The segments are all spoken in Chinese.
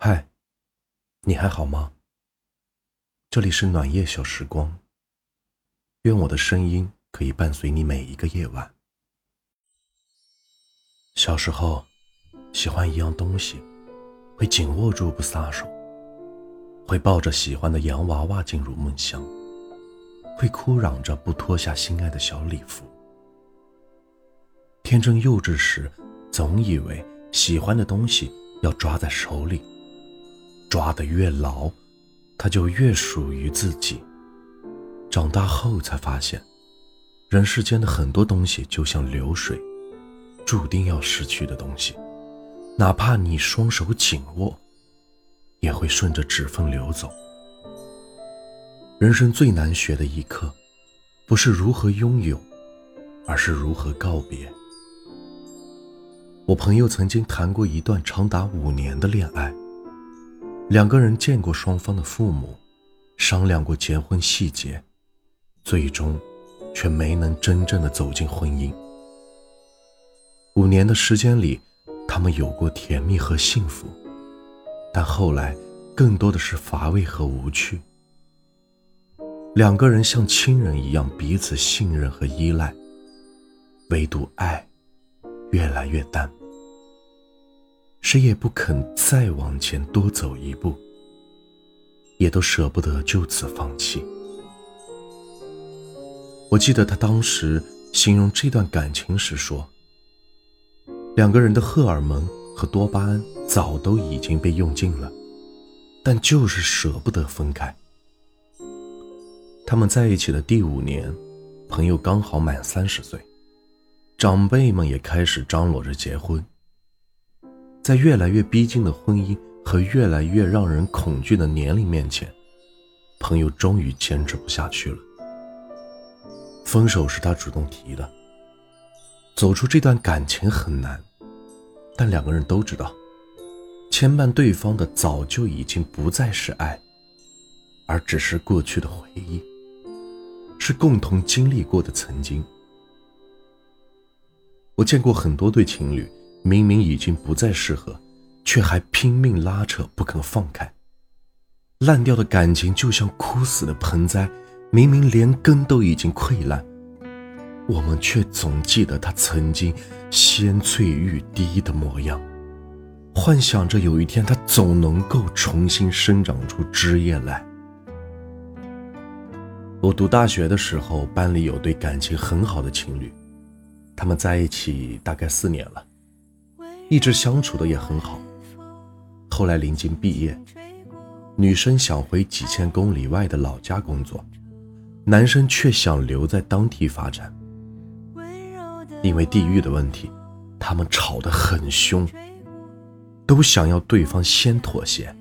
嗨，你还好吗？这里是暖夜小时光，愿我的声音可以伴随你每一个夜晚。小时候，喜欢一样东西，会紧握住不撒手，会抱着喜欢的洋娃娃进入梦乡，会哭嚷着不脱下心爱的小礼服。天真幼稚时，总以为喜欢的东西要抓在手里，抓得越牢，它就越属于自己。长大后才发现，人世间的很多东西就像流水，注定要失去的东西，哪怕你双手紧握，也会顺着指缝流走。人生最难学的一课，不是如何拥有，而是如何告别。我朋友曾经谈过一段长达五年的恋爱，两个人见过双方的父母，商量过结婚细节，最终却没能真正的走进婚姻。五年的时间里，他们有过甜蜜和幸福，但后来更多的是乏味和无趣。两个人像亲人一样彼此信任和依赖，唯独爱越来越淡。谁也不肯再往前多走一步，也都舍不得就此放弃。我记得他当时形容这段感情时说：“两个人的荷尔蒙和多巴胺早都已经被用尽了，但就是舍不得分开。”他们在一起的第五年，朋友刚好满三十岁，长辈们也开始张罗着结婚。在越来越逼近的婚姻和越来越让人恐惧的年龄面前，朋友终于坚持不下去了。分手是他主动提的。走出这段感情很难，但两个人都知道，牵绊对方的早就已经不再是爱，而只是过去的回忆，是共同经历过的曾经。我见过很多对情侣。明明已经不再适合，却还拼命拉扯不肯放开。烂掉的感情就像枯死的盆栽，明明连根都已经溃烂，我们却总记得它曾经鲜翠欲滴的模样，幻想着有一天它总能够重新生长出枝叶来。我读大学的时候，班里有对感情很好的情侣，他们在一起大概四年了。一直相处的也很好。后来临近毕业，女生想回几千公里外的老家工作，男生却想留在当地发展。因为地域的问题，他们吵得很凶，都想要对方先妥协。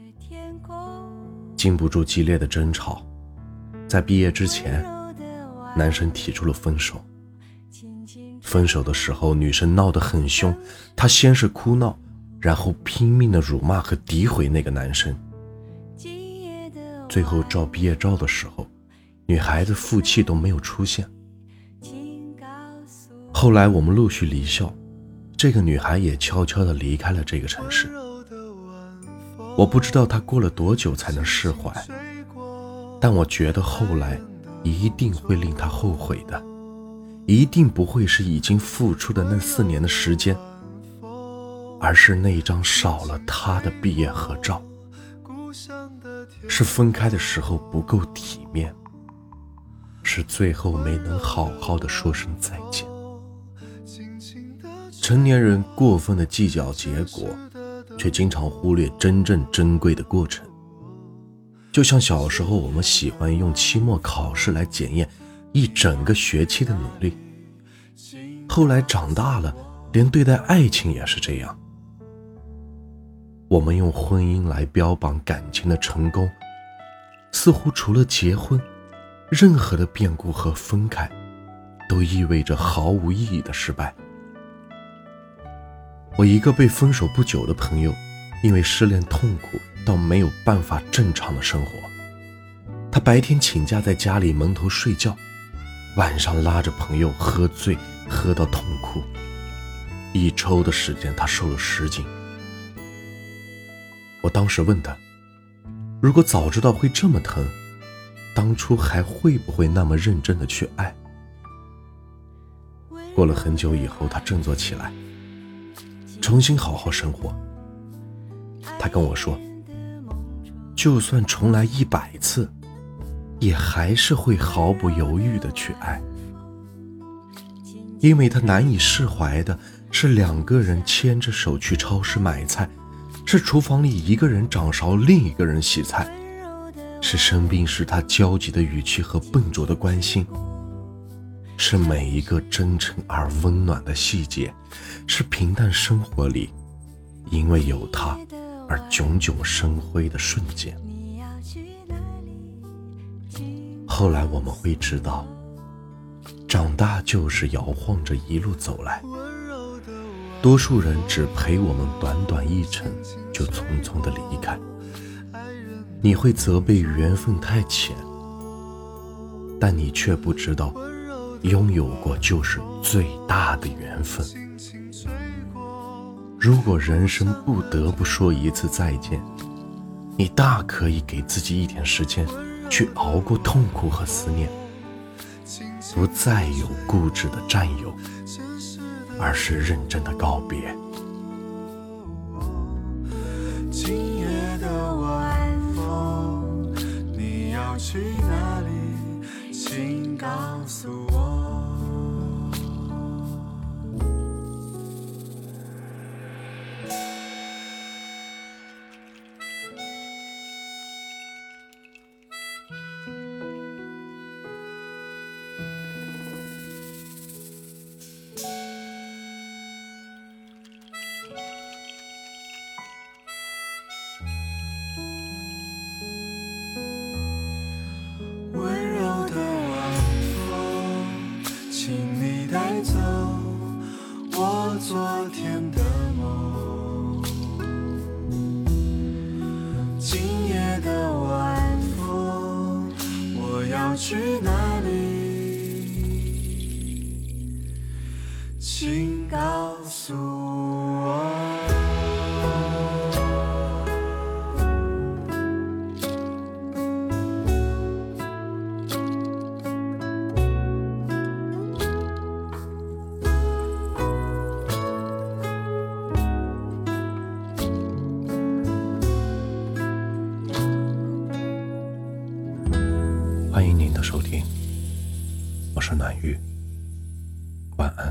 经不住激烈的争吵，在毕业之前，男生提出了分手。分手的时候，女生闹得很凶，她先是哭闹，然后拼命的辱骂和诋毁那个男生。最后照毕业照的时候，女孩子负气都没有出现。后来我们陆续离校，这个女孩也悄悄的离开了这个城市。我不知道她过了多久才能释怀，但我觉得后来一定会令她后悔的。一定不会是已经付出的那四年的时间，而是那张少了他的毕业合照，是分开的时候不够体面，是最后没能好好的说声再见。成年人过分的计较结果，却经常忽略真正珍贵的过程。就像小时候，我们喜欢用期末考试来检验。一整个学期的努力，后来长大了，连对待爱情也是这样。我们用婚姻来标榜感情的成功，似乎除了结婚，任何的变故和分开，都意味着毫无意义的失败。我一个被分手不久的朋友，因为失恋痛苦到没有办法正常的生活，他白天请假在家里蒙头睡觉。晚上拉着朋友喝醉，喝到痛哭。一周的时间，他瘦了十斤。我当时问他：“如果早知道会这么疼，当初还会不会那么认真的去爱？”过了很久以后，他振作起来，重新好好生活。他跟我说：“就算重来一百次，也还是会毫不犹豫的去爱，因为他难以释怀的是两个人牵着手去超市买菜。”是厨房里一个人掌勺，另一个人洗菜；是生病时他焦急的语气和笨拙的关心；是每一个真诚而温暖的细节；是平淡生活里因为有他而炯炯生辉的瞬间。后来我们会知道，长大就是摇晃着一路走来。多数人只陪我们短短一程，就匆匆的离开。你会责备缘分太浅，但你却不知道，拥有过就是最大的缘分。如果人生不得不说一次再见，你大可以给自己一点时间，去熬过痛苦和思念，不再有固执的占有。而是认真的告别。今夜的晚风，你要去哪里？请告诉去哪里？请告诉收听，我是暖玉，晚安。